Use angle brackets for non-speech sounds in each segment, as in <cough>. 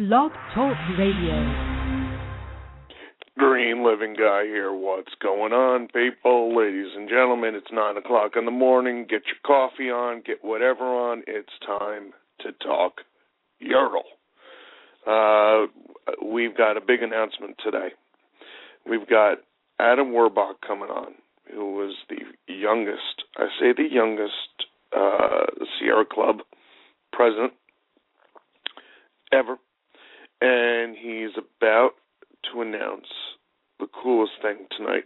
Blog Talk Radio. Green Living Guy here. What's going on, people? Ladies and gentlemen, it's 9 o'clock in the morning. Get your coffee on, get whatever on. It's time to talk Yerdle. Uh, we've got a big announcement today. We've got Adam Werbach coming on, who was the youngest, I say the youngest, uh, Sierra Club president ever. And he's about to announce the coolest thing tonight,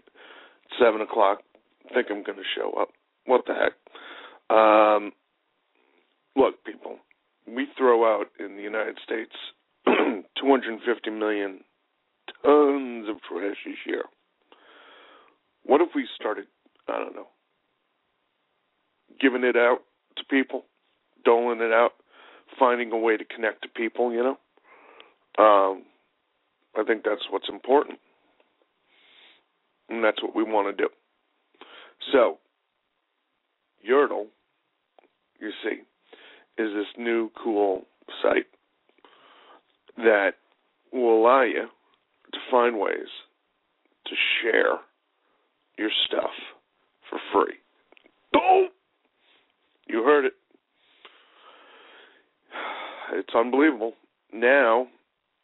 seven o'clock. I think I'm going to show up. What the heck? Um, look, people, we throw out in the United States <clears throat> 250 million tons of trash each year. What if we started, I don't know, giving it out to people, doling it out, finding a way to connect to people, you know? Um, I think that's what's important. And that's what we want to do. So, Yerdle, you see, is this new cool site that will allow you to find ways to share your stuff for free. Oh! You heard it. <sighs> It's unbelievable. Now,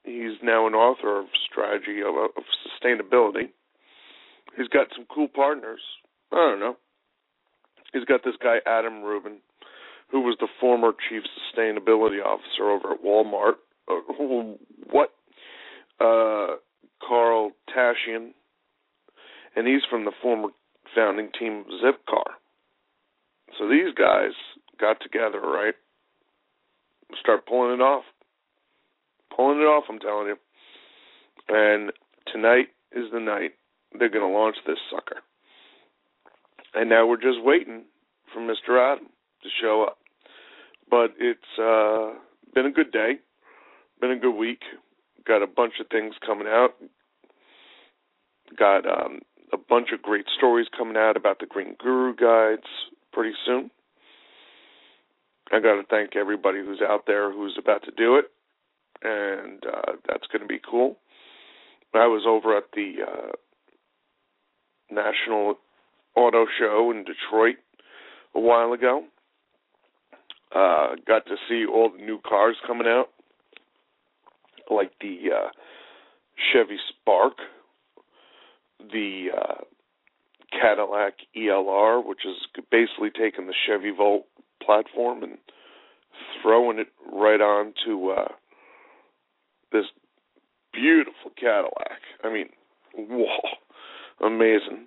he's now an author of strategy of, of sustainability. He's got some cool partners. I don't know. He's got this guy Adam Ruben, who was the former chief sustainability officer over at Walmart. Uh, what? Uh, Carl Tashian, and he's from the former founding team of Zipcar. So these guys got together, right? Start pulling it off pulling it off, I'm telling you. And tonight is the night they're going to launch this sucker. And now we're just waiting for Mr. Adam to show up. But it's uh, been a good day, been a good week. Got a bunch of things coming out. Got um, a bunch of great stories coming out about the Green Guru guides pretty soon. I got to thank everybody who's out there who's about to do it and uh, that's going to be cool. I was over at the uh, National Auto Show in Detroit a while ago. Uh, got to see all the new cars coming out, like the uh, Chevy Spark, the uh, Cadillac ELR, which is basically taking the Chevy Volt platform and throwing it right onto uh, this beautiful Cadillac. I mean, whoa, amazing.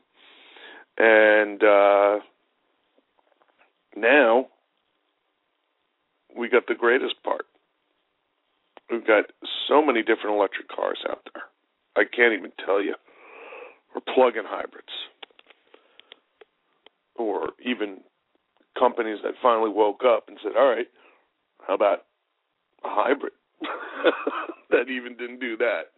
And uh, now we got the greatest part. We've got so many different electric cars out there. I can't even tell you. Or plug-in hybrids, or even companies that finally woke up and said, "All right, how about a hybrid?" <laughs> that even didn't do that.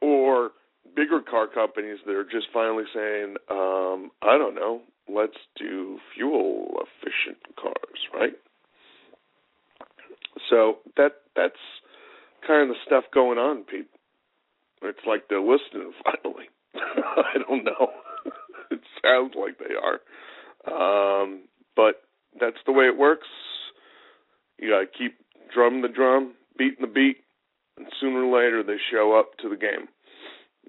Or bigger car companies that are just finally saying, um, I don't know, let's do fuel efficient cars, right? So that that's kind of the stuff going on, Pete. It's like they're listening finally. <laughs> I don't know. <laughs> it sounds like they are. Um, but that's the way it works. You gotta keep drumming the drum, beating the beat, and sooner or later they show up to the game.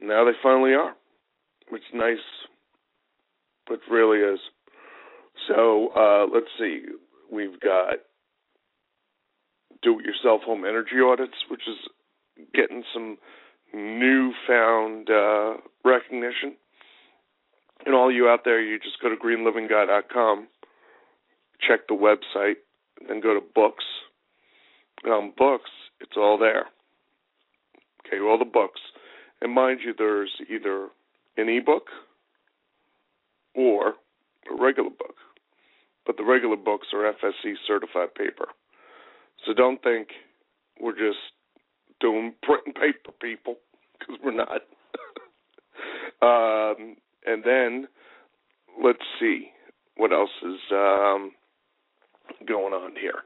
Now they finally are, which nice. It really is. So uh, let's see. We've got do-it-yourself home energy audits, which is getting some newfound uh, recognition. And all you out there, you just go to greenlivingguy.com, check the website, then go to books. And on books, it's all there. Okay, all the books. And mind you, there's either an ebook or a regular book. But the regular books are FSC certified paper. So don't think we're just doing print and paper, people, because we're not. <laughs> um, and then let's see what else is um, going on here.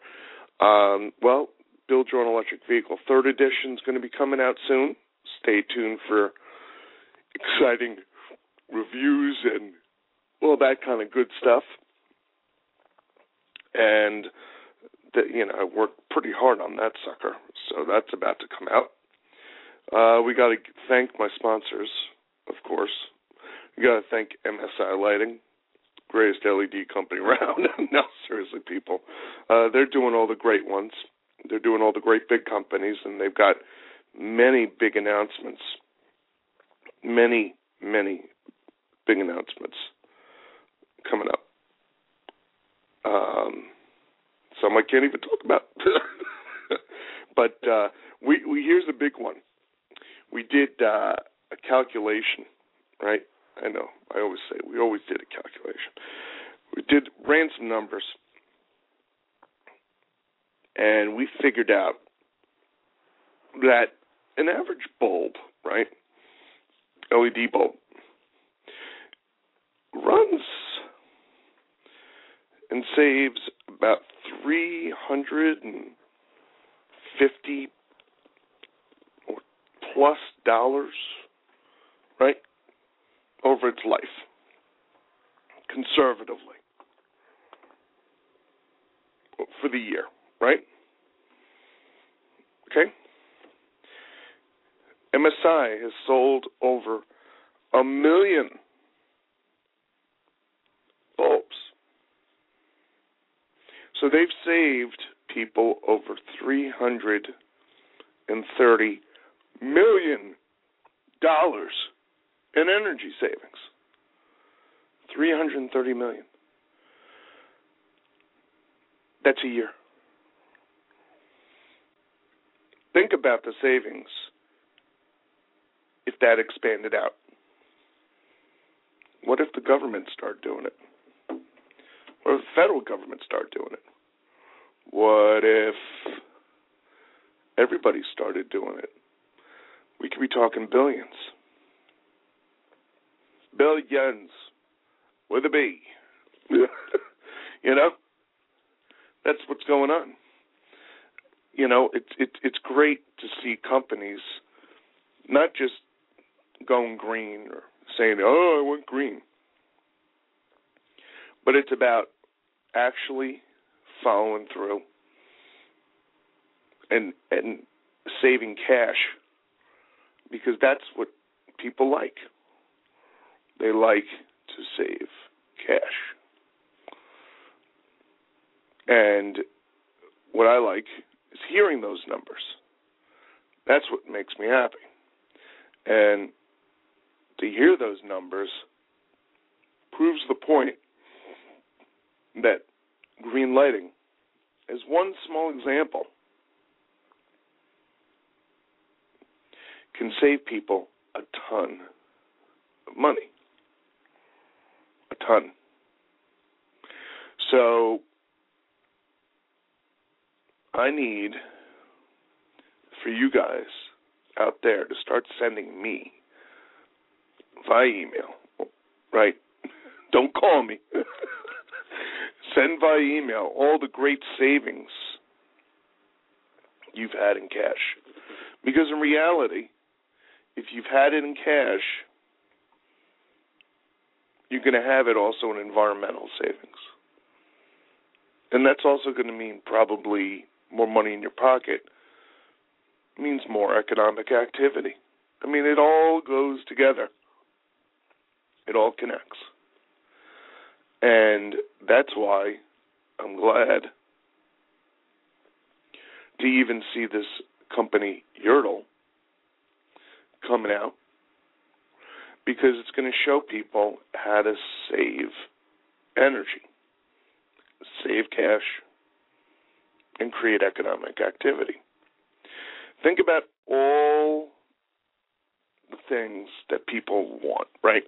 Um, well, Build Your Own Electric Vehicle. Third edition is going to be coming out soon. Stay tuned for exciting reviews and all that kind of good stuff. And that you know, I worked pretty hard on that sucker, so that's about to come out. Uh, we got to thank my sponsors, of course. We got to thank MSI Lighting, greatest LED company <laughs> around. no, seriously, people, uh, they're doing all the great ones. They're doing all the great big companies, and they've got many big announcements. Many, many big announcements coming up. Um, some I can't even talk about. <laughs> but uh, we, we here's a big one. We did uh, a calculation, right? I know. I always say we always did a calculation. We did ran some numbers, and we figured out that an average bulb, right, LED bulb, runs and saves about three hundred and fifty or plus dollars, right, over its life, conservatively, for the year, right? Okay. MSI has sold over a million bulbs so they've saved people over three hundred and thirty million dollars in energy savings. Three hundred and thirty million. That's a year. Think about the savings if that expanded out. What if the government started doing it? What if the federal government started doing it? What if everybody started doing it? We could be talking billions. Billions with a B. <laughs> you know? That's what's going on. You know, it's it, it's great to see companies not just going green or saying, "Oh, I went green," but it's about actually following through and and saving cash because that's what people like. They like to save cash. And what I like hearing those numbers. That's what makes me happy. And to hear those numbers proves the point that green lighting is one small example can save people a ton of money. A ton. So I need for you guys out there to start sending me via email, right? Don't call me. <laughs> Send via email all the great savings you've had in cash. Because in reality, if you've had it in cash, you're going to have it also in environmental savings. And that's also going to mean probably more money in your pocket. Means more economic activity. I mean, it all goes together. It all connects. And that's why I'm glad to even see this company, Yerdle, coming out because it's going to show people how to save energy, save cash, and create economic activity. Think about all the things that people want, right?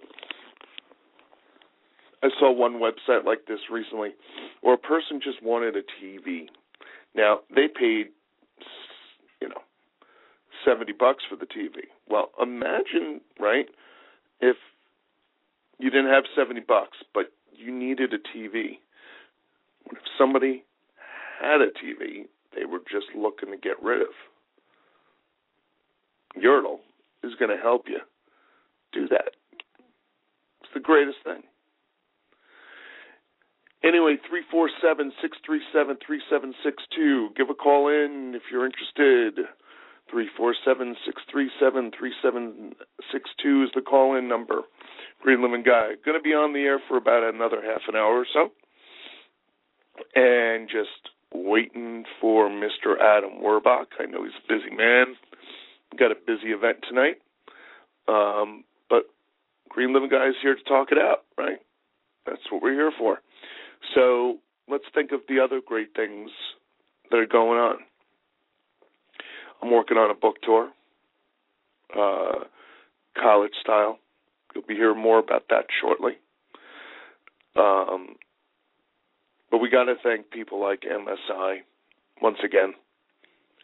I saw one website like this recently where a person just wanted a TV. Now, they paid, you know, 70 bucks for the TV. Well, imagine, right, if you didn't have 70 bucks, but you needed a TV. What if somebody had a TV they were just looking to get rid of. Yerdle is going to help you do that. It's the greatest thing. Anyway, 347 637 3762. Give a call in if you're interested. 347 637 3762 is the call in number. Green Living Guy. Going to be on the air for about another half an hour or so. And just waiting for Mr. Adam Werbach. I know he's a busy man. Got a busy event tonight. Um, but Green Living Guy is here to talk it out, right? That's what we're here for. So let's think of the other great things that are going on. I'm working on a book tour, uh, college style. You'll be hearing more about that shortly. Um, but we got to thank people like MSI once again.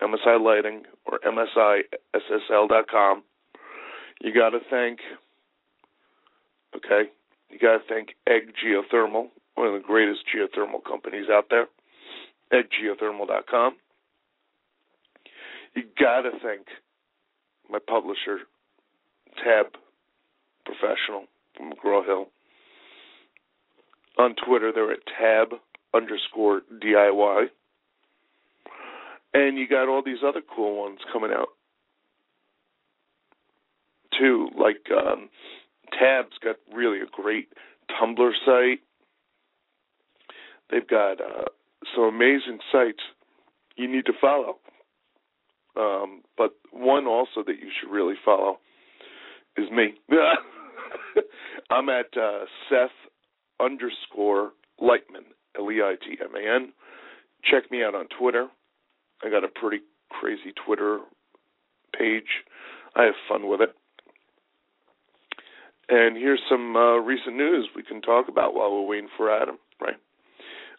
MSI Lighting or MSISSL.com. You got to thank, okay, you got to thank Egg Geothermal, one of the greatest geothermal companies out there. EggGeothermal.com. You got to thank my publisher, Tab Professional from McGraw Hill. On Twitter, they're at tab underscore DIY. And you got all these other cool ones coming out too. Like um, Tab's got really a great Tumblr site. They've got uh, some amazing sites you need to follow. Um, but one also that you should really follow is me. <laughs> I'm at uh, Seth underscore Leitman, L E I T M A N. Check me out on Twitter. I got a pretty crazy Twitter page. I have fun with it. And here's some uh, recent news we can talk about while we're waiting for Adam, right?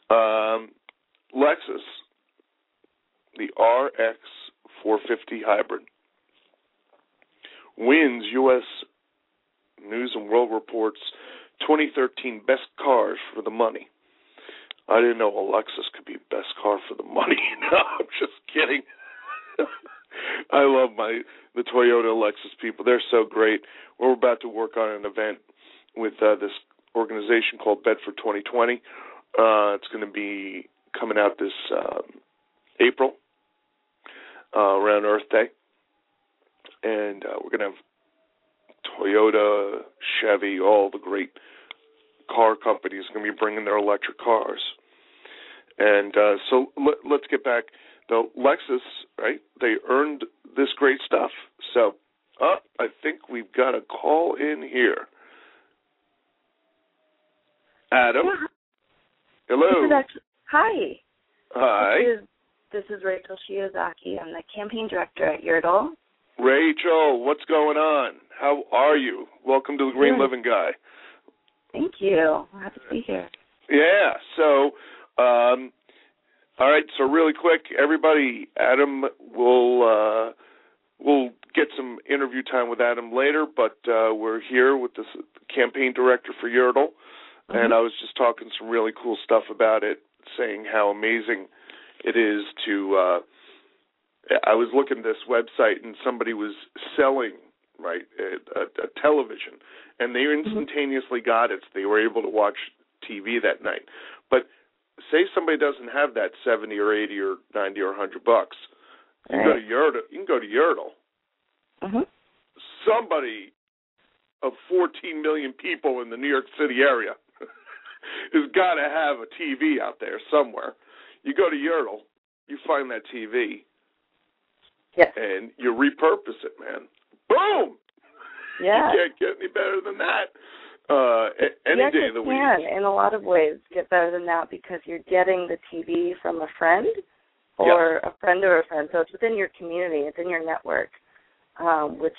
Um, Lexus, the RX 450 hybrid, wins U.S. News and World Report's 2013 Best Cars for the Money. I didn't know Lexus could be best car for the money. <laughs> no, I'm just kidding. <laughs> I love my the Toyota Lexus people. They're so great. We're about to work on an event with uh, this organization called Bedford 2020. Uh, it's going to be coming out this um, April uh, around Earth Day, and uh, we're going to have Toyota, Chevy, all the great car companies going to be bringing their electric cars. And uh, so let, let's get back. The Lexus, right? They earned this great stuff. So uh, I think we've got a call in here. Adam. Hello. Actually, hi. Hi. This is, this is Rachel Shiozaki. I'm the campaign director at Yerdle. Rachel, what's going on? How are you? Welcome to the Green Good. Living Guy. Thank you. I'm happy to be here. Yeah. So, um, all right. So really quick, everybody, Adam will uh, we'll get some interview time with Adam later, but uh, we're here with the s- campaign director for Yerdle, and Mhm. I was just talking some really cool stuff about it, saying how amazing it is to. Uh, I was looking at this website, and somebody was selling right a, a, a television, and they instantaneously got it. So they were able to watch TV that night. But say somebody doesn't have that seventy or eighty or ninety or hundred bucks, you can go to Right. Yerdle. You can go to Yerdle. Mhm. Somebody of 14 million people in the New York City area <laughs> has got to have a TV out there somewhere. You go to Yerdle, you find that TV, Yes. and you repurpose it, man. Boom! Yeah. You can't get any better than that. Uh, any you day of the week. can, in a lot of ways, get better than that because you're getting the TV from a friend or a friend of a friend. So it's within your community, it's in your network, um, which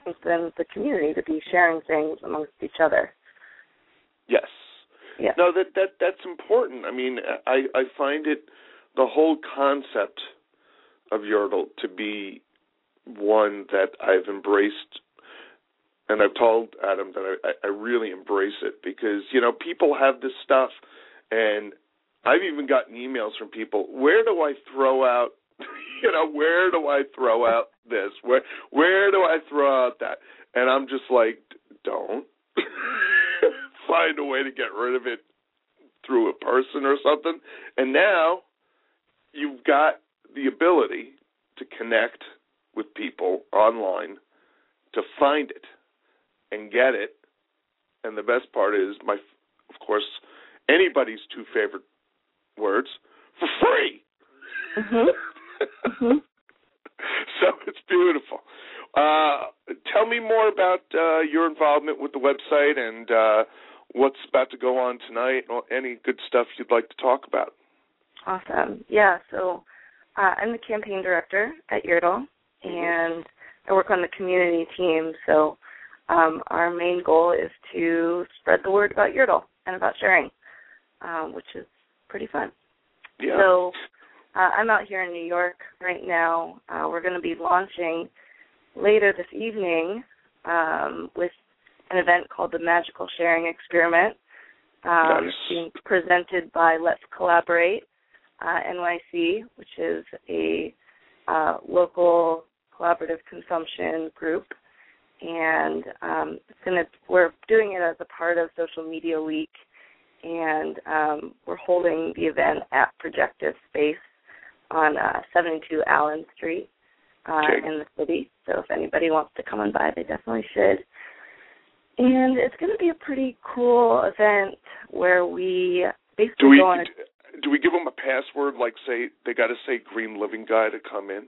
strengthens the community to be sharing things amongst each other. Yes. Yeah. No, that that that's important. I mean, I I find it the whole concept of Yerdle to be one that I've embraced, and I've told Adam that I I really embrace it because you know people have this stuff, and I've even gotten emails from people. Where do I throw out? <laughs> You know, where do I throw out this? Where where do I throw out that? And I'm just like, don't <laughs> find a way to get rid of it through a person or something. And now you've got the ability to connect with people online to find it and get it. And the best part is my of course anybody's two favorite words for free. Mm-hmm. mm-hmm. <laughs> so it's beautiful. Uh, tell me more about uh, your involvement with the website and uh, what's about to go on tonight, or any good stuff you'd like to talk about. Awesome. Yeah, so uh, I'm the campaign director at mm-hmm. And I work on the community team. So um, our main goal is to spread the word about Yerdle and about sharing, um, which is pretty fun. Yeah. So uh, I'm out here in New York right now. Uh, we're going to be launching later this evening um, with an event called the Magical Sharing Experiment, um, nice. being presented by Let's Collaborate uh, NYC, which is a uh, local collaborative consumption group, and um, it's gonna, we're doing it as a part of Social Media Week, and um, we're holding the event at Projective Space on uh, 72 Allen Street uh, okay. in the city. So if anybody wants to come and by, they definitely should. And it's going to be a pretty cool event where we basically we, go on. A, do we give them a password like say they got to say Green Living Guy to come in?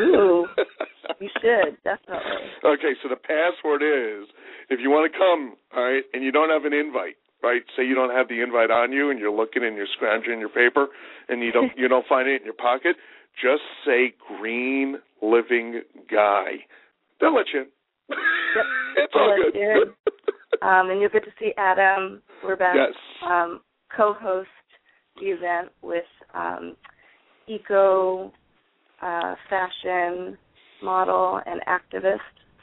Ooh, <laughs> you should definitely. Okay, so the password is if you want to come, all right, and you don't have an invite, right? Say you don't have the invite on you, and you're looking and you're scrounging your paper, and you don't <laughs> you don't find it in your pocket. Just say Green Living Guy. They'll let you in. Yep. <laughs> it's all good. Um, and you'll get to see Adam We're yes. um, co-host the event with um, eco uh, fashion model and activist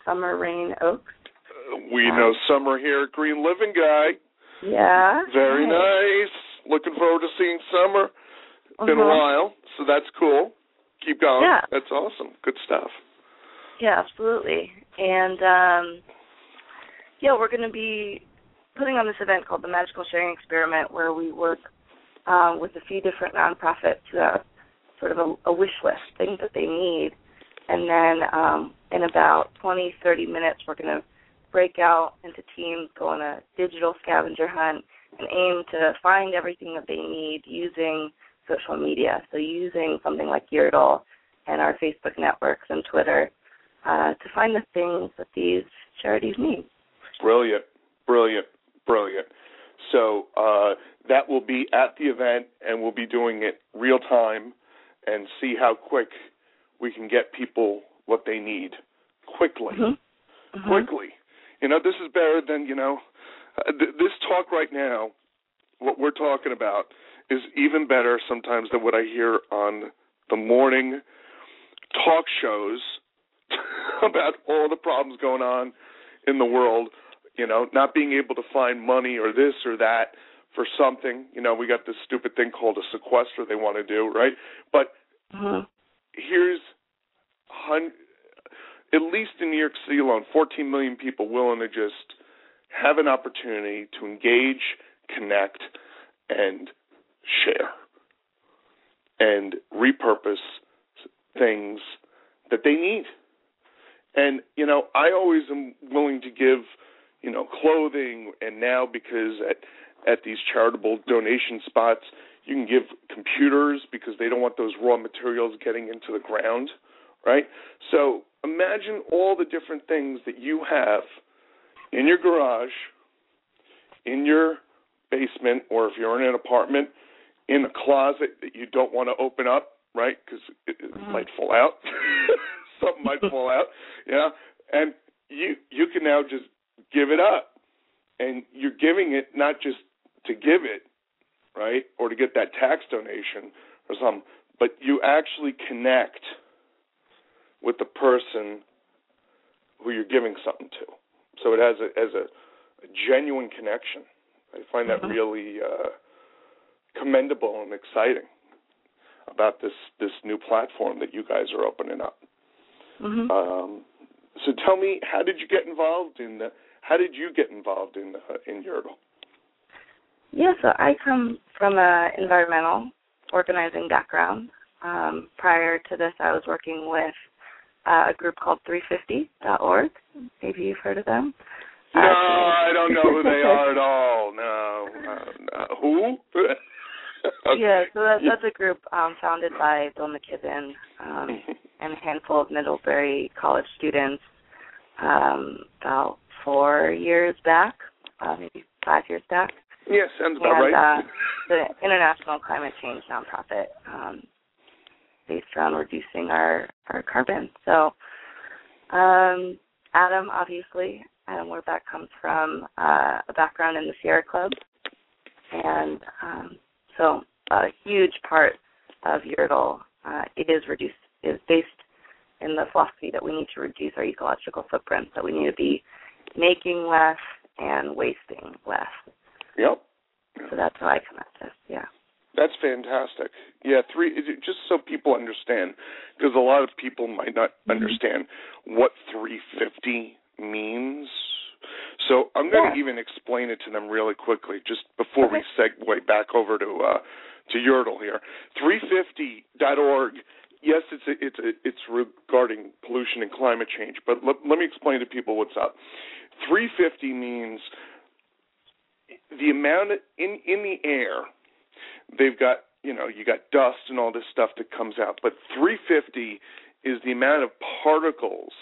Summer Rayne Oakes. We Um, know Summer here Green Living Guy. Yeah. Very nice. nice. Looking forward to seeing Summer. Been a Uh-huh. while, so that's cool. Keep going. Yeah. That's awesome. Good stuff. Yeah, absolutely. And um, yeah, we're going to be putting on this event called the Magical Sharing Experiment, where we work um, with a few different nonprofits who have sort of a, a wish list, things that they need, and then um, in about 20, 30 minutes, we're going to break out into teams, go on a digital scavenger hunt, and aim to find everything that they need using social media. So using something like Yerdle and our Facebook networks and Twitter uh, to find the things that these charities need. Brilliant. Brilliant. Brilliant. So uh, that will be at the event, and we'll be doing it real time and see how quick we can get people what they need quickly. Mm-hmm. Mm-hmm. Quickly. You know, this is better than, you know, uh, th- this talk right now, what we're talking about, is even better sometimes than what I hear on the morning talk shows <laughs> about all the problems going on in the world, you know, not being able to find money or this or that for something. You know, we got this stupid thing called a sequester they want to do, right? But Mhm. here's hun- at least in New York City alone, 14 million people willing to just have an opportunity to engage, connect, and share and repurpose things that they need. And you know, I always am willing to give, you know, clothing and now because at at these charitable donation spots, you can give computers because they don't want those raw materials getting into the ground, right? So, imagine all the different things that you have in your garage, in your basement or if you're in an apartment in a closet that you don't want to open up, right? Because it, it Mhm. might fall out. <laughs> Something might fall out, yeah. And you you can now just give it up, and you're giving it not just to give it, right, or to get that tax donation or something, but you actually connect with the person who you're giving something to. So it has a as a, a genuine connection. I find that Mhm. really uh commendable and exciting about this this new platform that you guys are opening up. Mm-hmm. Um, so tell me, how did you get involved in the? How did you get involved in uh, in Yerdle? Yeah, so I come from a environmental organizing background. Um, prior to this, I was working with uh, a group called 350.org. Maybe you've heard of them. No, uh, I don't know who they are at <laughs> all. No, uh, no. who? <laughs> okay. Yeah, so that, that's a group um, founded by Bill McKibben um, <laughs> and a handful of Middlebury College students um, about four years back, uh, maybe five years back. Yeah, sounds about and, right. Uh, <laughs> the International Climate Change nonprofit um, based around reducing our, our carbon. So, um, Adam, obviously, Adam Werbach comes from uh, a background in the Sierra Club, and um, so a huge part of Yerdle uh, is reduced is based in the philosophy that we need to reduce our ecological footprint, that we need to be making less and wasting less. Yep. So that's how I come at this. Yeah. That's fantastic. Yeah, three. Just so people understand, because a lot of people might not Mm-hmm. understand what 350 means. So I'm going Yeah. to even explain it to them really quickly, just before we segue back over to uh, to Yerdle here. 350.org. Yes, it's a, it's a, it's regarding pollution and climate change, but let, let me explain to people what's up. 350 means the amount in in the air. They've got you know you got dust and all this stuff that comes out, but 350 is the amount of particles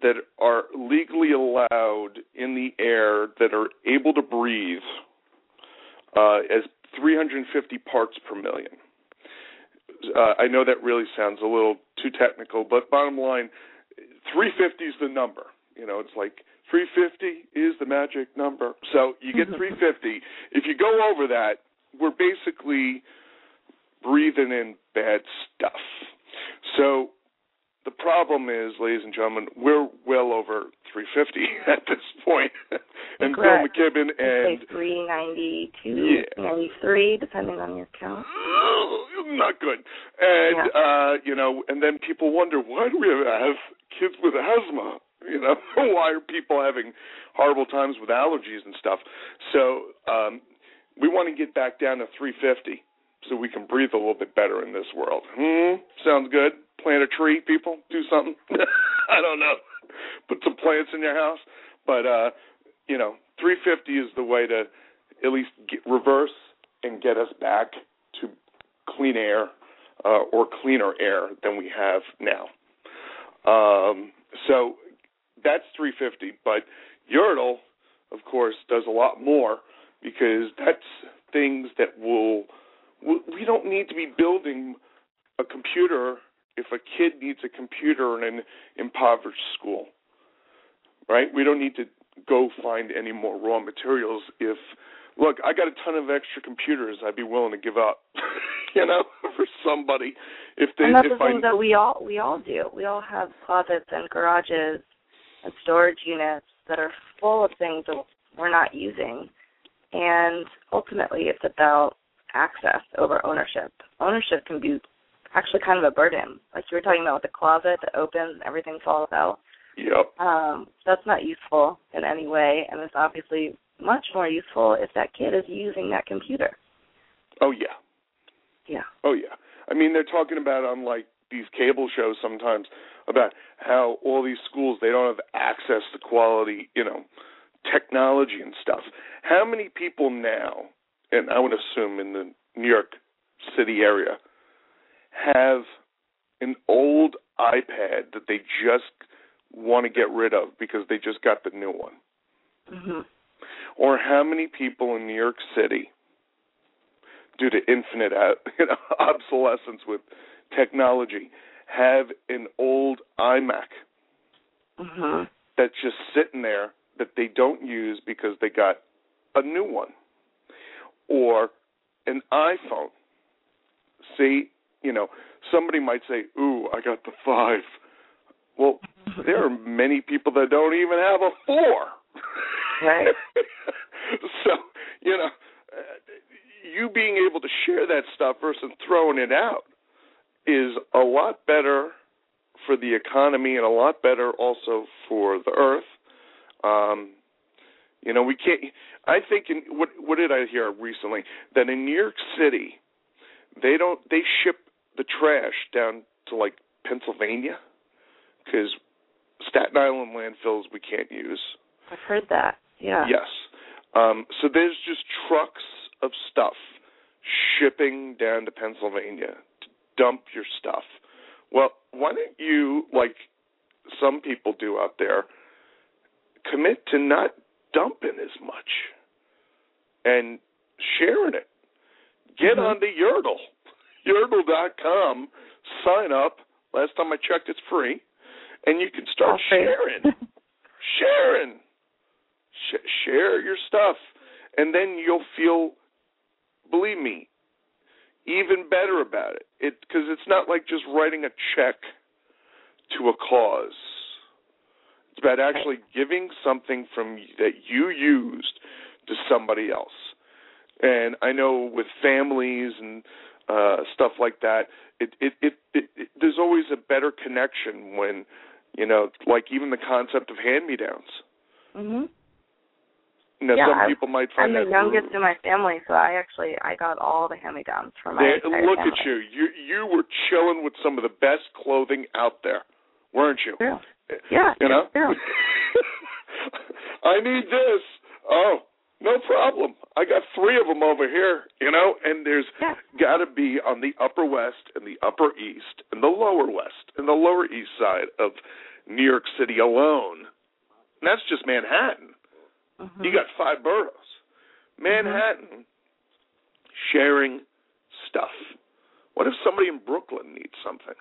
that are legally allowed in the air that are able to breathe uh, as 350 parts per million. Uh, I know that really sounds a little too technical, but bottom line, 350 is the number. You know, it's like 350 is the magic number. So you get 350. If you go over that, we're basically breathing in bad stuff. So the problem is, ladies and gentlemen, we're well over 350 <laughs> at this point. and Bill McKibben and Say 392, Yeah. 93, depending on your count. <gasps> not good. And uh, you know, and then people wonder why do we have kids with asthma? You know, <laughs> why are people having horrible times with allergies and stuff? So um, we want to get back down to 350 so we can breathe a little bit better in this world. Hmm, sounds good. Plant a tree, people. Do something. <laughs> I don't know. Put some plants in your house, but uh, you know, 350 is the way to at least get, reverse and get us back to clean air uh, or cleaner air than we have now. Um, so that's 350, but Yerdle, of course, does a lot more because that's things that will we don't need to be building a computer if a kid needs a computer in an impoverished school, right? We don't need to go find any more raw materials if look, I got a ton of extra computers I'd be willing to give up, <laughs> you know, <laughs> for somebody if they and that's if the thing I that we all we all do. We all have closets and garages and storage units that are full of things that we're not using. And ultimately, it's about access over ownership. Ownership can be actually kind of a burden. Like you were talking about with the closet that opens and everything falls out. Yep. Um, that's not useful in any way, and it's obviously much more useful if that kid is using that computer. Oh yeah. Yeah. Oh yeah. I mean, they're talking about on like these cable shows sometimes about how all these schools they don't have access to quality, you know, technology and stuff. How many people now, and I would assume in the New York City area, have an old iPad that they just want to get rid of because they just got the new one? Mhm. or how many people in New York City, due to infinite uh, <laughs> you know, obsolescence with technology, have an old iMac Mhm. that's just sitting there that they don't use because they got a new one, or an iPhone. See, you know, somebody might say, "Ooh, I got the five. Well, there are many people that don't even have a four. Right. <laughs> so, you know, uh, you being able to share that stuff versus throwing it out is a lot better for the economy and a lot better also for the earth. Um, you know, we can't. I think in what what did I hear recently that in New York City, they don't they ship the trash down to like Pennsylvania because Staten Island landfills we can't use. I've heard that. Yeah. Yes. Um, so there's just trucks of stuff shipping down to Pennsylvania to dump your stuff. Well, why don't you, like some people do out there, commit to not dumping as much and sharing it? Get Mhm. on the Yerdle, Yerdle.com, sign up. Last time I checked, it's free, and you can start sharing, <laughs> sharing, Sh- share your stuff, and then you'll feel, believe me, even better about it. It because it's not like just writing a check to a cause. It's about actually giving something from that you used to somebody else. And I know with families and uh stuff like that, it it, it it it there's always a better connection when you know, like even the concept of hand me downs. Mhm. Now Yeah, some people might I'm find the that youngest in my family, so I actually I got all the hand-me-downs from my entire look family. at you. You you were chilling with some of the best clothing out there, weren't you? Yeah. Yeah, You know? true. <laughs> I need this. Oh, no problem. I got three of them over here, you know, and there's Yeah. got to be on the upper west and the upper east and the lower west and the lower east side of New York City alone. And that's just Manhattan. Mhm. You got five boroughs. Manhattan sharing stuff. What if somebody in Brooklyn needs something,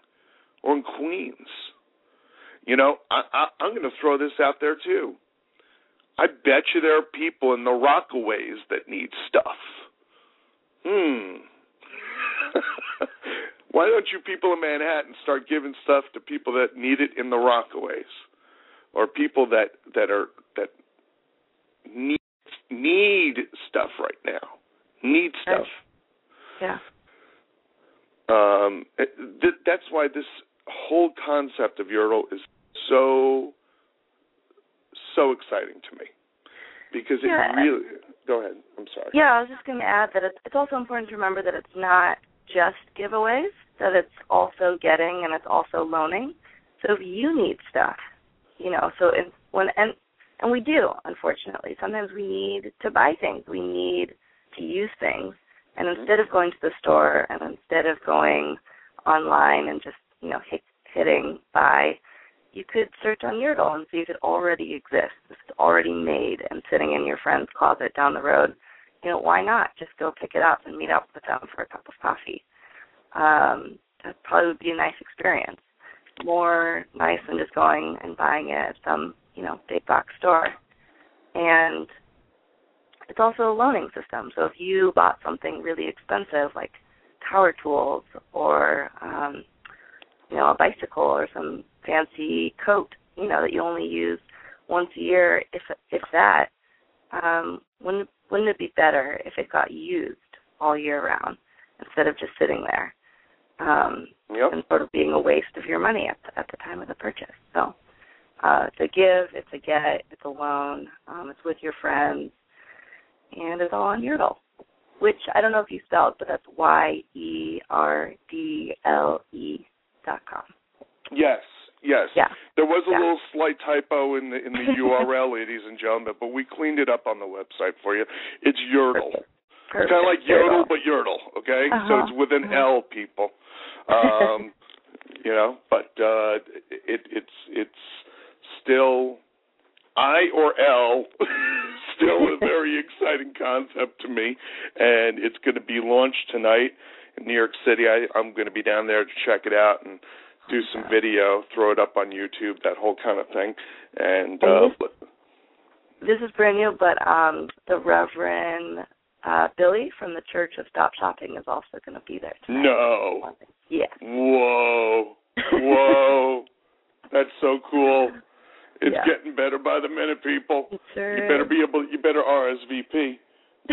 or in Queens? You know, I, I, I'm going to throw this out there too. I bet you there are people in the Rockaways that need stuff. Hmm. <laughs> Why don't you people in Manhattan start giving stuff to people that need it in the Rockaways, or people that that are that need need stuff right now. Need stuff. Yeah. Um, th- that's why this whole concept of Yerdle is so so exciting to me because it Yeah. really. Go ahead. I'm sorry. Yeah, I was just going to add that it's, it's also important to remember that it's not just giveaways, that it's also getting and it's also loaning. So if you need stuff, you know, so in, when and and we do, unfortunately. Sometimes we need to buy things. We need to use things. And mm-hmm. instead of going to the store and instead of going online and just, you know, hit, hitting buy, you could search on Yerdle and see if it already exists. It's already made and sitting in your friend's closet down the road. You know, why not just go pick it up and meet up with them for a cup of coffee? Um, that probably would be a nice experience. More nice than just going and buying it at some, you know, big box store. And it's also a loaning system. So if you bought something really expensive like power tools or um, you know, a bicycle or some fancy coat, you know, that you only use once a year, if if that, um, wouldn't wouldn't it be better if it got used all year round instead of just sitting there um, Yep. and sort of being a waste of your money at the, at the time of the purchase? So uh, it's a give, it's a get, it's a loan, um, it's with your friends, and it's all on Yerdle, which I don't know if you spelled, but that's Y E R D L E dot com. Yes. Yes. Yeah. There was a Yeah. little slight typo in the in the <laughs> URL, ladies and gentlemen, but we cleaned it up on the website for you. It's. Perfect. It's kind of like Yodel, but Yerdle. Okay, so Uh-huh. it's with an Uh-huh. L, people. Um, <laughs> you know, but uh, it it's it's still I or L. <laughs> still a very exciting concept to me, and it's going to be launched tonight in New York City. I, I'm going to be down there to check it out and do some video, throw it up on YouTube, that whole kind of thing. And uh, And This is brand new, but um, the Reverend uh, Billy from the Church of Stop Shopping is also going to be there tonight. no, Yeah. whoa, whoa, <laughs> that's so cool. It's Yeah. getting better by the minute, people. Sure You better be able. You better RSVP.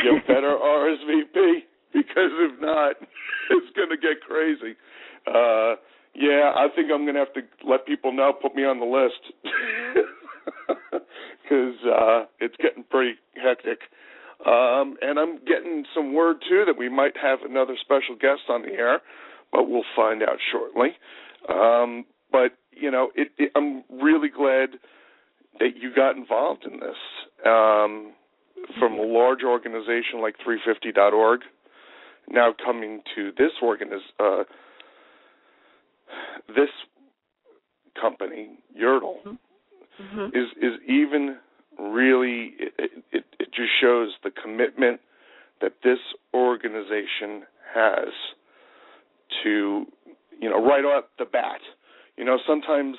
You <laughs> better RSVP. because if not, <laughs> it's going to get crazy. Uh, yeah, I think I'm going to have to let people know, put me on the list, <laughs> because uh, it's getting pretty hectic. Um, and I'm getting some word too that we might have another special guest on the air, but we'll find out shortly. Um, but you know, it, it, I'm really glad that you got involved in this. Um, from a large organization like 350.org, now coming to this organiz- uh, this company, Yerdle, mm-hmm. is is even really it, it, it just shows the commitment that this organization has to you know right off the bat you know sometimes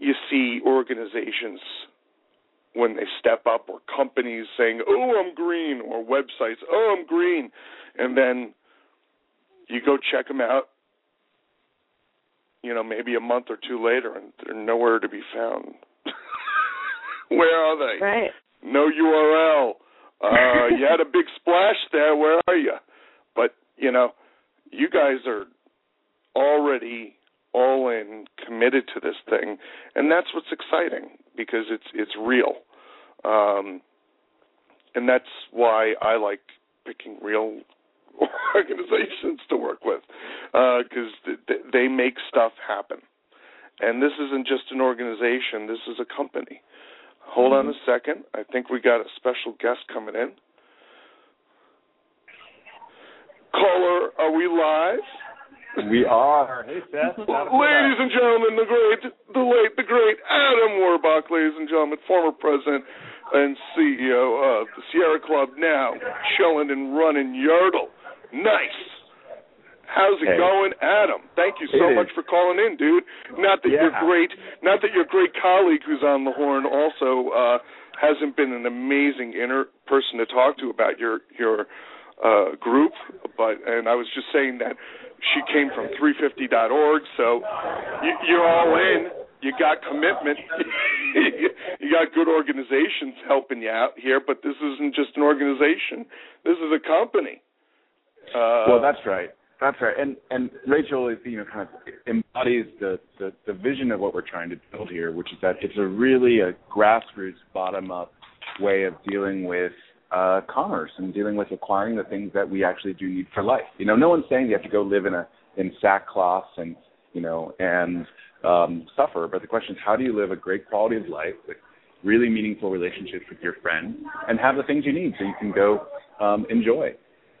you see organizations when they step up or companies saying oh i'm green or websites oh i'm green and then you go check them out you know maybe a month or two later and they're nowhere to be found <laughs> where are they? Right. No URL. Uh, you had a big splash there. Where are you? But you know, you guys are already all in, committed to this thing, and that's what's exciting because it's it's real, um, and that's why I like picking real <laughs> organizations to work with because uh, th- they make stuff happen. And this isn't just an organization; this is a company. Hold on a mm-hmm. second. I think we got a special guest coming in. Caller, are we live? We are. Hey, Seth. <laughs> ladies and gentlemen, the great, the late, the great Adam Werbach, ladies and gentlemen, former president and CEO of the Sierra Club, now chilling and running Yerdle. Nice. How's it hey. going, Adam? Thank you so much for calling in, dude. Not that yeah. you're great, not that your great colleague who's on the horn also uh, hasn't been an amazing inner person to talk to about your your uh, group, but and I was just saying that she came from 350.org, so you, you're all in. You got commitment. <laughs> you got good organizations helping you out here, but this isn't just an organization. This is a company. Uh, well, that's right. That's right, and and Rachel is you know kind of embodies the, the the vision of what we're trying to build here, which is that it's a really a grassroots, bottom up way of dealing with uh, commerce and dealing with acquiring the things that we actually do need for life. You know, no one's saying you have to go live in a in sackcloth and you know and um, suffer, but the question is how do you live a great quality of life with really meaningful relationships with your friends and have the things you need so you can go um, enjoy.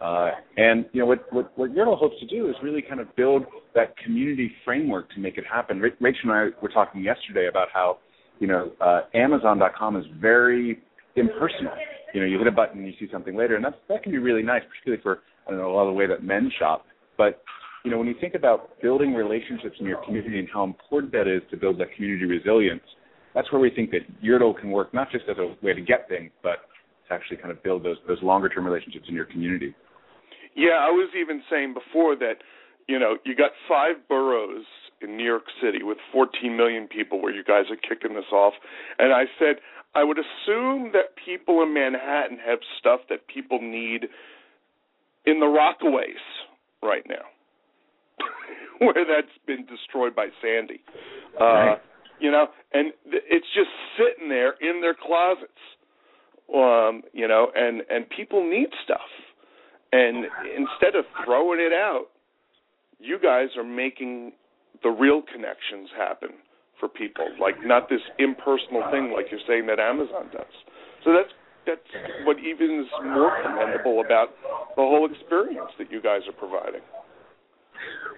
Uh, and you know what what what Yerdle hopes to do is really kind of build that community framework to make it happen. Rachel and I were talking yesterday about how you know uh, Amazon.com is very impersonal. You know, you hit a button, and you see something later, and that's that can be really nice, particularly for I don't know a lot of the way that men shop. But you know, when you think about building relationships in your community and how important that is to build that community resilience, that's where we think that Yerdle can work not just as a way to get things, but to actually kind of build those those longer term relationships in your community. Yeah, I was even saying before that, you know, you got five boroughs in New York City with 14 million people where you guys are kicking this off. And I said, I would assume that people in Manhattan have stuff that people need in the Rockaways right now, <laughs> where that's been destroyed by Sandy. Uh, right. You know, and th- it's just sitting there in their closets. Um, you know, and and people need stuff and instead of throwing it out, you guys are making the real connections happen for people, like not this impersonal thing like you're saying that Amazon does. So that's that's what even is more commendable about the whole experience that you guys are providing.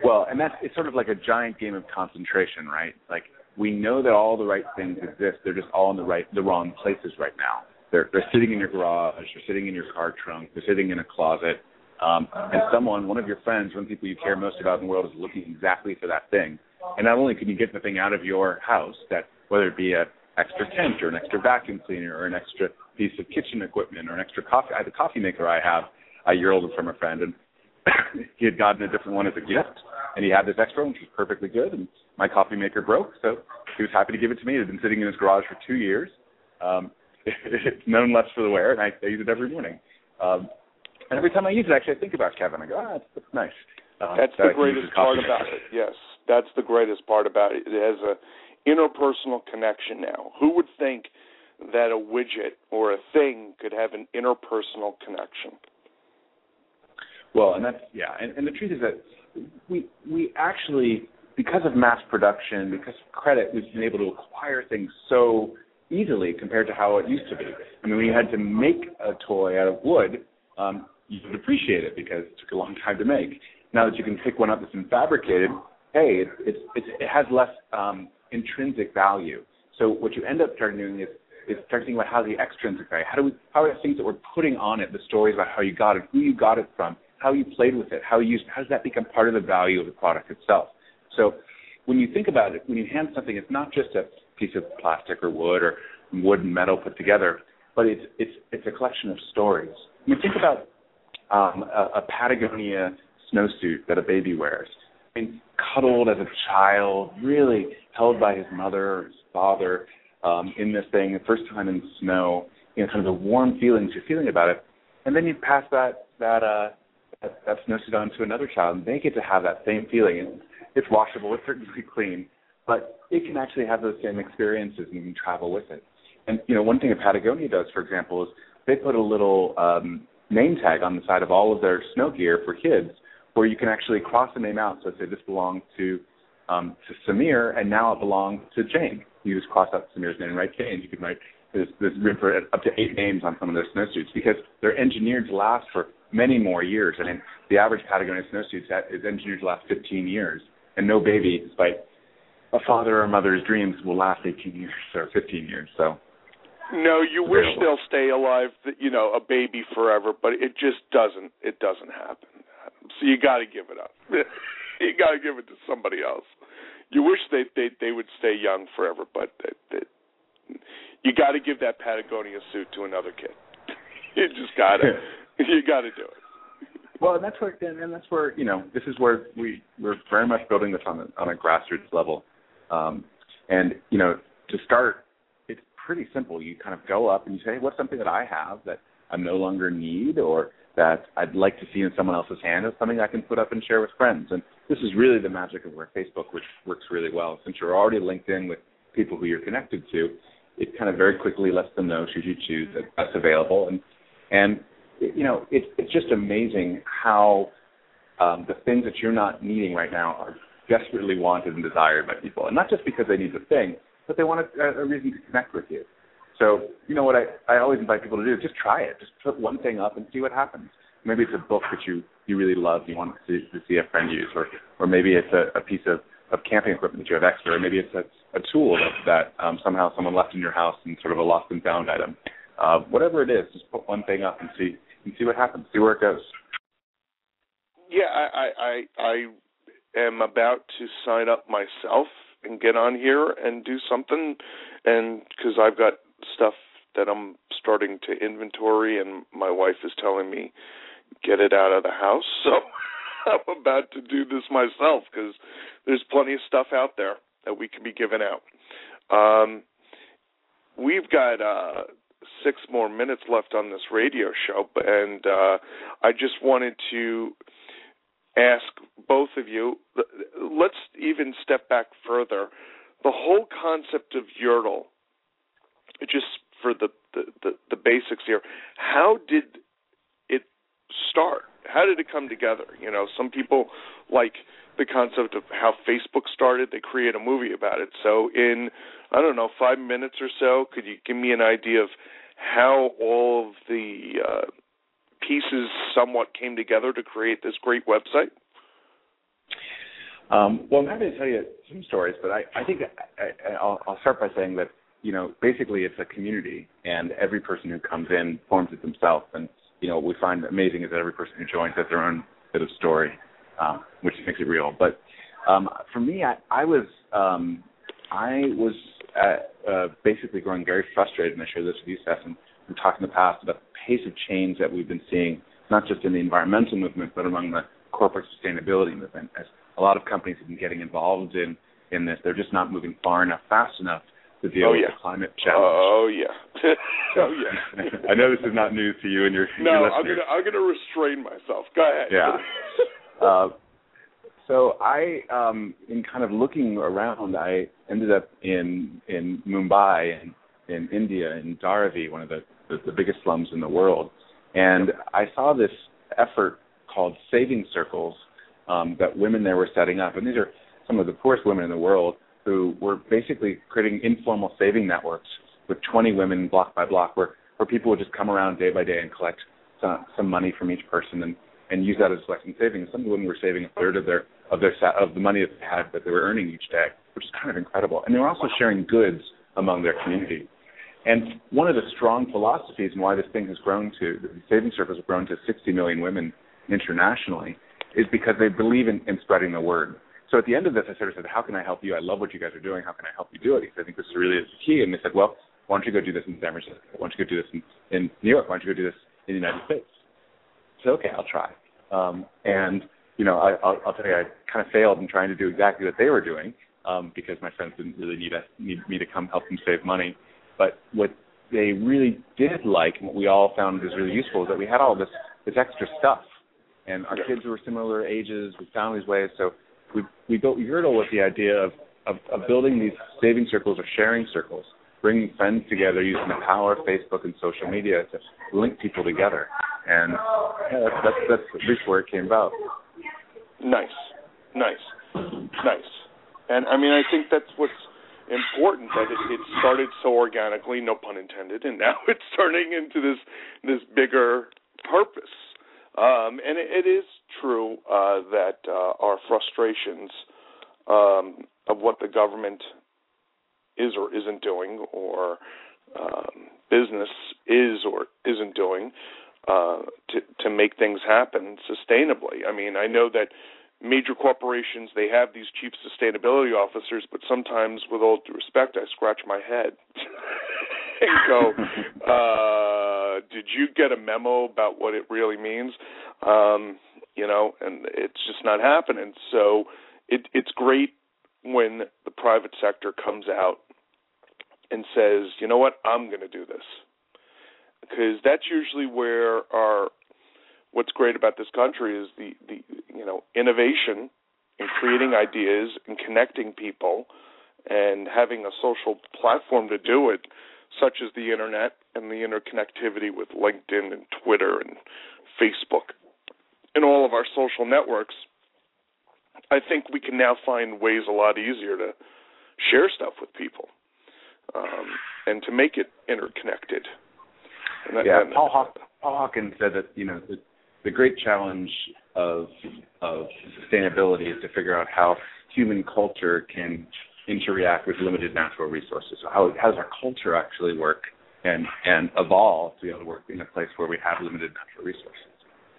Well, and that's it's sort of like a giant game of concentration, right? Like we know that all the right things exist, they're just all in the right the wrong places right now. They're they're sitting in your garage, they're sitting in your car trunk, they're sitting in a closet, um, and someone, one of your friends, one of the people you care most about in the world, is looking exactly for that thing. And not only can you get the thing out of your house, that whether it be an extra tent or an extra vacuum cleaner or an extra piece of kitchen equipment or an extra coffee, I have a coffee maker I have a year older from a friend, and <coughs> he had gotten a different one as a gift, and he had this extra one, which was perfectly good, and my coffee maker broke, so he was happy to give it to me. It had been sitting in his garage for two years. Um, it's <laughs> known less for the wear, and I, I use it every morning. Um, And every time I use it, actually, I think about Kevin. I go, ah, that's, that's nice. Uh, that's that the greatest part about it. Yes, that's the greatest part about it. It has a interpersonal connection now. Who would think that a widget or a thing could have an interpersonal connection? Well, and that's yeah, and, and the truth is that we we actually because of mass production, because of credit, we've been able to acquire things so easily compared to how it used to be. I mean, when you had to make a toy out of wood, um, you would appreciate it because it took a long time to make. Now that you can pick one up that's been fabricated, hey, it, it's, it's, it has less um, intrinsic value. So what you end up starting doing is is start thinking about how the extrinsic value, how do we, how are the things that we're putting on it, the stories about how you got it, who you got it from, how you played with it, how you used, how does that become part of the value of the product itself? So when you think about it, when you hand something, it's not just a piece of plastic or wood or wood and metal put together, but it's it's it's a collection of stories. I mean, think about um, a, a Patagonia snowsuit that a baby wears. I mean, cuddled as a child, really held by his mother or his father um, in this thing, the first time in snow, you know, kind of the warm feelings you're feeling about it, and then you pass that that uh, that, that snowsuit on to another child, and they get to have that same feeling. And it's washable, it's certainly clean, but it can actually have those same experiences, and you can travel with it. And you know, one thing that Patagonia does, for example, is they put a little um, name tag on the side of all of their snow gear for kids, where you can actually cross the name out. So say this belongs to um, to Samir, and now it belongs to Jane. You just cross out Samir's name and write Jane. You can write there's room for up to eight names on some of their snowsuits because they're engineered to last for many more years. I mean, the average Patagonia snowsuit is engineered to last 15 years, and no baby, despite a father or mother's dreams, will last 18 years or 15 years. So. No, you wish they'll stay alive, you know, a baby forever, but it just doesn't. It doesn't happen. So you got to give it up. <laughs> you got to give it to somebody else. You wish they they they would stay young forever, but they, they, you got to give that Patagonia suit to another kid. <laughs> you just got to. you got to do it. Well, and that's where, and that's where you know, this is where we we're very much building this on a, on a grassroots level, um, and you know, to start, it's pretty simple. You kind of go up and you say, hey, what's something that I have that I no longer need, or that I'd like to see in someone else's hand, is something I can put up and share with friends. And this is really the magic of where Facebook, which works really well. Since you're already linked in with people who you're connected to, it kind of very quickly lets them know, should you choose, that that's available. And and you know, it's it's just amazing how um, the things that you're not needing right now are desperately wanted and desired by people, and not just because they need the thing, but they want a, a reason to connect with you. So, you know what I, I always invite people to do? is Just try it. Just put one thing up and see what happens. Maybe it's a book that you you really love, you want to, to see a friend use, or or maybe it's a, a piece of of camping equipment that you have extra, or maybe it's a, a tool that, that um, somehow someone left in your house and sort of a lost and found item. Uh, whatever it is, just put one thing up and see and see what happens. See where it goes. Yeah, I I I am about to sign up myself and get on here and do something, and because I've got stuff that I'm starting to inventory, and my wife is telling me get it out of the house. <laughs> So I'm about to do this myself because there's plenty of stuff out there that we can be giving out. Um, we've got uh, six more minutes left on this radio show, and uh, I just wanted to ask both of you. Let's even step back further. The whole concept of Yerdle, just for the, the, the, the basics here, how did it start? How did it come together? You know, some people like the concept of how Facebook started. They create a movie about it. So in I don't know five minutes or so, could you give me an idea of how all of the uh, pieces somewhat came together to create this great website? Um, well, I'm happy to tell you some stories, but I, I think I, I'll, I'll start by saying that you know basically it's a community, and every person who comes in forms it themselves. And you know what we find amazing is that every person who joins has their own bit of story, um, which makes it real. But um, for me, I, I was um, I was uh, uh, basically growing very frustrated, and I share this with you, Seth, and we talked in the past about the pace of change that we've been seeing, not just in the environmental movement, but among the corporate sustainability movement. As a lot of companies have been getting involved in in this, they're just not moving far enough, fast enough to deal oh, with yeah. the climate challenge. Oh yeah, <laughs> oh yeah. I know this is not news to you and your no. your I'm gonna I'm gonna restrain myself. Go ahead. Yeah. <laughs> uh, so I, um, in kind of looking around, I ended up in in Mumbai in, in India in Dharavi, one of the, the the biggest slums in the world, and I saw this effort called saving circles um, that women there were setting up, and these are some of the poorest women in the world who were basically creating informal saving networks with 20 women block by block, where where people would just come around day by day and collect some, some money from each person and and use that as collecting savings. Some of the women were saving a third of their of their of the money that they had that they were earning each day, which is kind of incredible. And they were also sharing goods among their community. And one of the strong philosophies and why this thing has grown to the saving circles have grown to 60 million women internationally is because they believe in, in spreading the word. So at the end of this, I sort of said, "How can I help you? I love what you guys are doing. How can I help you do it?" Because I think this really is the key. And they said, "Well, why don't you go do this in San Francisco? Why don't you go do this in, in New York? Why don't you go do this in the United States?" So okay, I'll try. Um, and you know, I, I'll, I'll tell you, I kind of failed in trying to do exactly what they were doing um, because my friends didn't really need, us, need me to come help them save money. But what they really did like, and what we all found was really useful, is that we had all this this extra stuff, and our kids were similar ages. We found these ways, so we we built Yerdle with the idea of, of of building these saving circles or sharing circles, bringing friends together using the power of Facebook and social media to link people together, and yeah, that's that's, that's at least where it came about. Nice, nice, nice. And I mean, I think that's what's important that it, it started so organically, no pun intended, and <laughs> now it's turning into this this bigger purpose. Um, and it, it is true uh, that uh, our frustrations um, of what the government is or isn't doing, or um, business is or isn't doing, uh, to to make things happen sustainably. I mean, I know that major corporations they have these chief sustainability officers, but sometimes, with all due respect, I scratch my head <laughs> and go, <laughs> uh, "Did you get a memo about what it really means?" Um, you know, and it's just not happening. So it, it's great when the private sector comes out and says, "You know what? I'm going to do this." because that's usually where our what's great about this country is the the you know innovation and creating ideas and connecting people and having a social platform to do it such as the internet and the interconnectivity with LinkedIn and Twitter and Facebook and all of our social networks I think we can now find ways a lot easier to share stuff with people um, and to make it interconnected. That, yeah, Paul, Haw- Paul Hawkins said that you know the, the great challenge of of sustainability is to figure out how human culture can interact with limited natural resources. So how how does our culture actually work and and evolve to be able to work in a place where we have limited natural resources?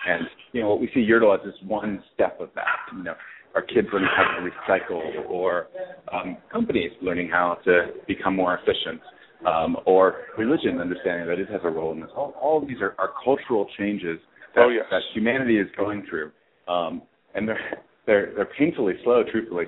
And you know what we see Yerdle as is one step of that. You know, our kids learning how to recycle, or um, companies learning how to become more efficient um, or religion, understanding that it has a role in this. All, all of these are, are cultural changes that, oh, yes. that humanity is going through, um, and they're they're they're painfully slow, truthfully.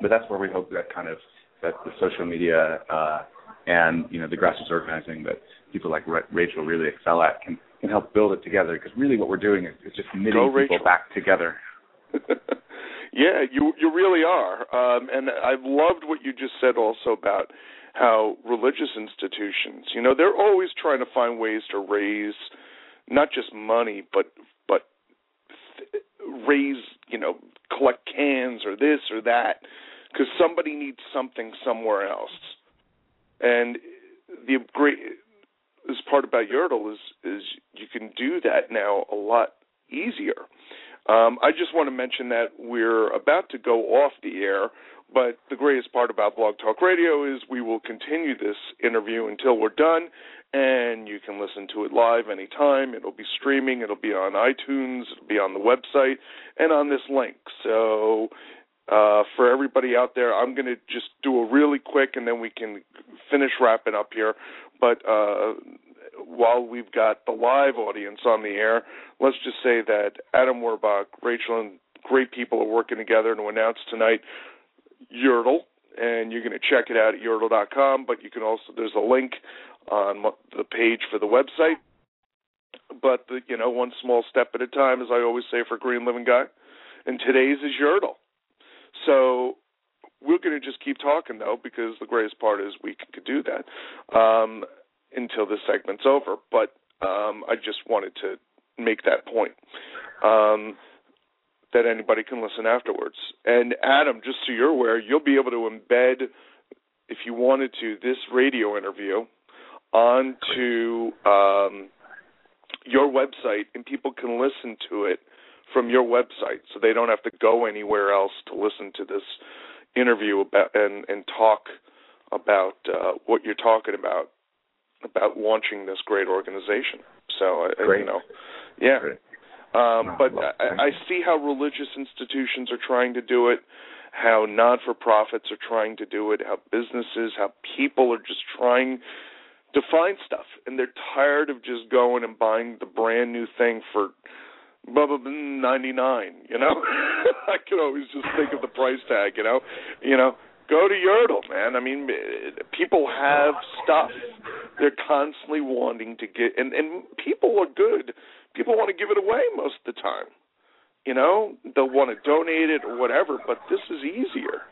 But that's where we hope that kind of that the social media uh, and you know the grassroots organizing that people like Rachel really excel at can can help build it together. Because really, what we're doing is, is just knitting Go, people Rachel. back together. <laughs> yeah, you you really are, um, and I've loved what you just said also about how religious institutions, you know, they're always trying to find ways to raise not just money, but but th- raise, you know, collect cans or this or that, because somebody needs something somewhere else. And the great this part about Yerdle is is you can do that now a lot easier. Um, I just want to mention that we're about to go off the air but the greatest part about Blog Talk Radio is we will continue this interview until we're done, and you can listen to it live anytime. It'll be streaming, it'll be on iTunes, it'll be on the website, and on this link. So, uh, for everybody out there, I'm going to just do a really quick, and then we can finish wrapping up here. But uh, while we've got the live audience on the air, let's just say that Adam Werbach, Rachel, and great people are working together to announce tonight Yerdle, and you're going to check it out at yerdle.com. But you can also there's a link on the page for the website. But the, you know, one small step at a time, as I always say for Green Living Guy. And today's is Yerdle. So we're going to just keep talking though, because the greatest part is we can do that um, until this segment's over. But um, I just wanted to make that point. Um, that anybody can listen afterwards. And Adam, just so you're aware, you'll be able to embed, if you wanted to, this radio interview onto um, your website, and people can listen to it from your website, so they don't have to go anywhere else to listen to this interview about and and talk about uh, what you're talking about about launching this great organization. So uh, great. you know, yeah. Great. Um, but I, I see how religious institutions are trying to do it, how non for profits are trying to do it, how businesses, how people are just trying to find stuff, and they're tired of just going and buying the brand new thing for blah blah, blah ninety nine. You know, <laughs> I can always just think of the price tag. You know, you know, go to Yerdle, man. I mean, people have stuff. They're constantly wanting to get, and and people are good. People want to give it away most of the time. You know, they'll want to donate it or whatever, but this is easier.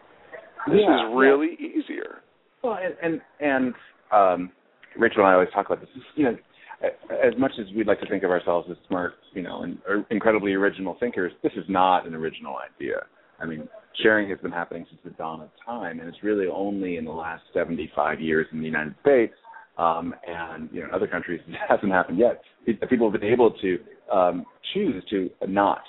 This yeah, is really yeah. easier. Well, and and and um, Rachel and I always talk about this. You know, as much as we'd like to think of ourselves as smart, you know, and incredibly original thinkers, this is not an original idea. I mean, sharing has been happening since the dawn of time, and it's really only in the last 75 years in the United States um, and you know other countries <laughs> it hasn't happened yet. People have been able to um, choose to not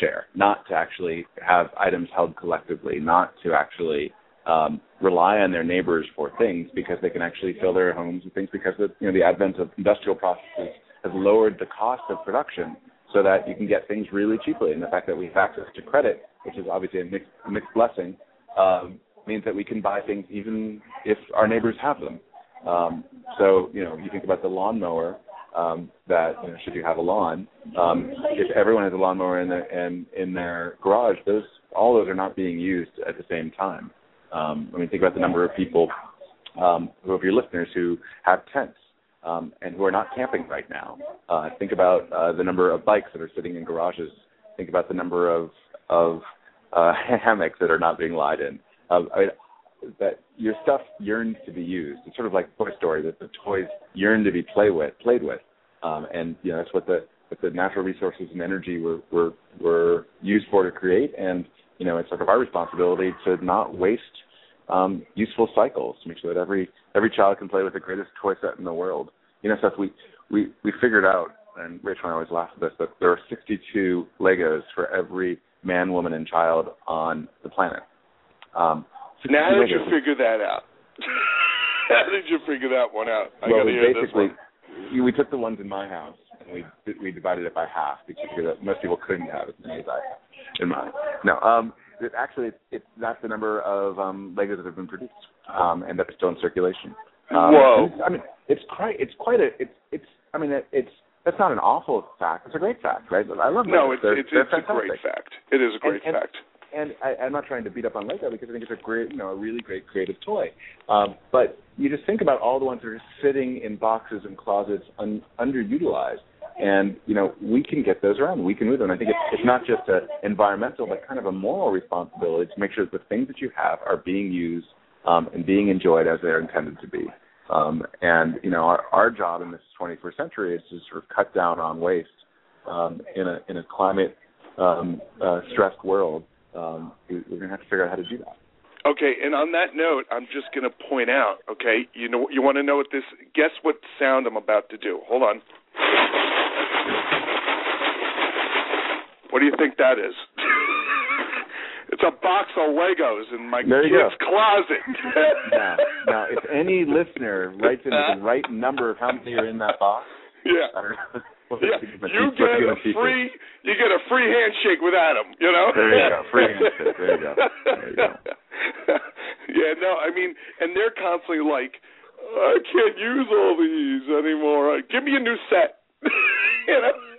share, not to actually have items held collectively, not to actually um, rely on their neighbors for things because they can actually fill their homes with things because of you know the advent of industrial processes has lowered the cost of production so that you can get things really cheaply. And the fact that we have access to credit, which is obviously a mixed, mixed blessing, um, means that we can buy things even if our neighbors have them. Um, so you know, you think about the lawnmower. Um, that you know, should you have a lawn, um, if everyone has a lawnmower in their in, in their garage, those all those are not being used at the same time. Um, I mean, think about the number of people um, who of your listeners who have tents um, and who are not camping right now. Uh, think about uh, the number of bikes that are sitting in garages. Think about the number of of uh, <laughs> hammocks that are not being lied in. Uh, I mean, that your stuff yearns to be used. It's sort of like Toy Story that the toys yearn to be play with, played with, um, and you know that's what the what the natural resources and energy were were were used for to create. And you know, it's sort of our responsibility to not waste um, useful cycles to make sure that every every child can play with the greatest toy set in the world. You know, Seth, we we we figured out, and Rachel and I always laugh at this, that there are 62 Legos for every man, woman, and child on the planet. Um, now did you figure that out? <laughs> How did you figure that one out? I well, gotta hear basically, this one. we took the ones in my house and we we divided it by half because most people couldn't have as many as I have in mine. No, um, it, actually, it's, it's that's the number of um, Legos that have been produced um, and that are still in circulation. Um, Whoa! I mean, it's quite it's quite a it's it's I mean it, it's that's not an awful fact. It's a great fact, right? I love no, Legos. it's they're, it's, they're it's a great fact. It is a great and, fact. And, and I, I'm not trying to beat up on Lego because I think it's a great, you know, a really great creative toy. Um, but you just think about all the ones that are sitting in boxes and closets un, underutilized and you know we can get those around. We can move them. I think it's, it's not just an environmental, but kind of a moral responsibility to make sure that the things that you have are being used um, and being enjoyed as they're intended to be. Um, and you know our, our job in this 21st century is to sort of cut down on waste um, in a in a climate um, uh, stressed world. Um, we're going to have to figure out how to do that. Okay, and on that note, I'm just going to point out. Okay, you know, you want to know what this? Guess what sound I'm about to do? Hold on. What do you think that is? <laughs> it's a box of Legos in my there kid's closet. <laughs> now, now, if any listener writes in the right number of how many are in that box, yeah. <laughs> yeah, you get a free you get a free handshake with Adam. You know. There you go, free handshake. There you go. There you go. yeah, no, I mean, and they're constantly like, I can't use all these anymore. Give me a new set. you know.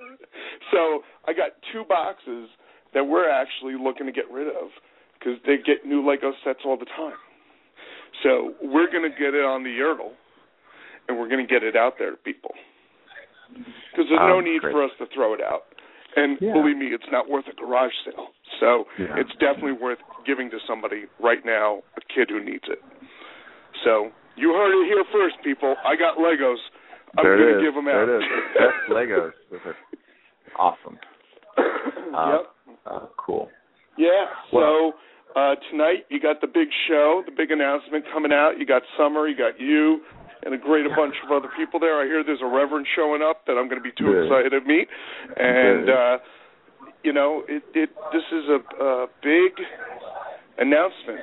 So I got two boxes that we're actually looking to get rid of because they get new Lego sets all the time. So we're going to get it on the Yerdle, and we're going to get it out there to people. Because there's no Um, need great. for us to throw it out. And Yeah. believe me, it's not worth a garage sale. So Yeah. it's definitely worth giving to somebody right now, a kid who needs it. So you heard it here first, people. I got Legos. I'm going to give them out. There it is. Best Legos. <laughs> <laughs> Awesome. <coughs> Uh, yep. Uh, cool. Yeah. Well- so uh, tonight you got the big show, the big announcement coming out. You got Summer, you got you, and a great a <laughs> bunch of other people there. I hear there's a reverend showing up that I'm going to be too Good. excited to meet. And Good. uh, you know, it, it this is a, a big announcement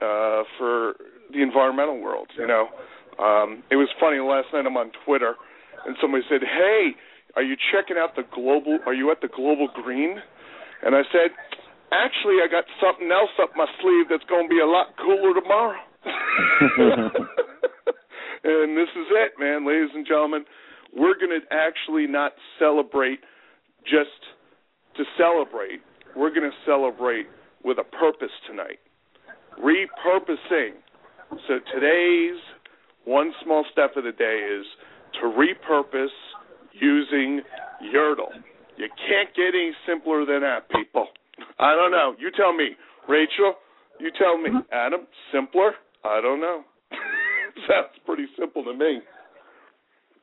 uh, for the environmental world. You know, um, it was funny last night. I'm on Twitter, and somebody said, "Hey, are you checking out the global? Are you at the Global Green?" And I said, "Actually, I got something else up my sleeve that's going to be a lot cooler tomorrow." <laughs> and this is it, man, ladies and gentlemen. We're going to actually not celebrate just to celebrate. We're going to celebrate with a purpose tonight. Repurposing. So today's one small step of the day is to repurpose using Yerdle. You can't get any simpler than that, people. I don't know. You tell me. Rachel, you tell me. Adam, simpler? I don't know. <laughs> Sounds pretty simple to me.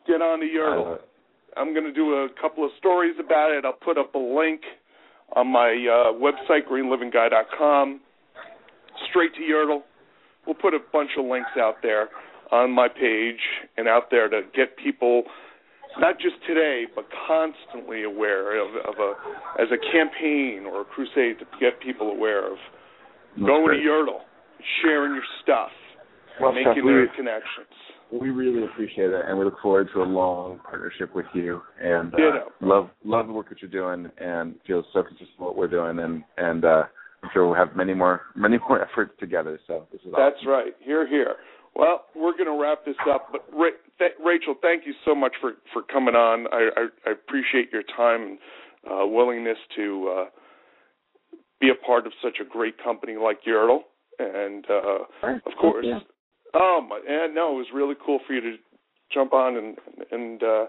Get on the Yerdle. Uh, I'm going to do a couple of stories about it. I'll put up a link on my uh, website, greenlivingguy.com, straight to Yerdle. We'll put a bunch of links out there on my page and out there to get people, not just today, but constantly aware of, of a as a campaign or a crusade to get people aware of that's going great. to Yerdle, sharing your stuff, Well, making Seth, their we, connections. we really appreciate it, and we look forward to a long partnership with you. And uh, love love the work that you're doing, and feel so consistent with what we're doing, and and uh, I'm sure we'll have many more many more <laughs> efforts together. So this is That's awesome. right. Here, here. Well, we're going to wrap this up. But Ra- th- Rachel, thank you so much for for coming on. I I, I appreciate your time and uh, willingness to uh, be a part of such a great company like Yerdle. And uh, Sure. of course, oh my, and no, it was really cool for you to jump on and and uh,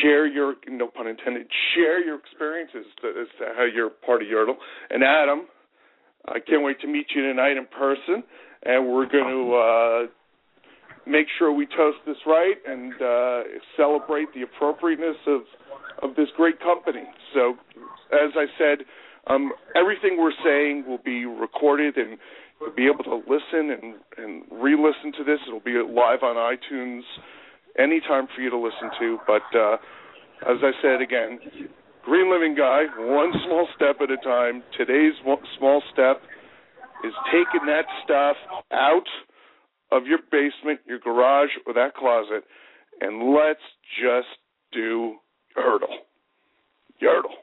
share your no pun intended share your experiences as to how you're part of Yerdle. And Adam, I can't wait to meet you tonight in person, and we're going to uh, make sure we toast this right and uh, celebrate the appropriateness of of this great company. So, as I said, um, everything we're saying will be recorded and you'll be able to listen and and re-listen to this. It'll be live on iTunes anytime for you to listen to. But uh, as I said again, Green Living Guy, one small step at a time. Today's small step is taking that stuff out of your basement, your garage, or that closet, and let's just do Yerdle. Yerdle.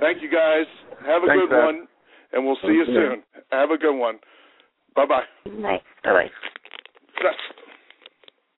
Thank you guys. Have a Thanks, good Pat. one, and we'll see you Thank you. soon. Have a good one. Bye bye. Nice. Bye bye.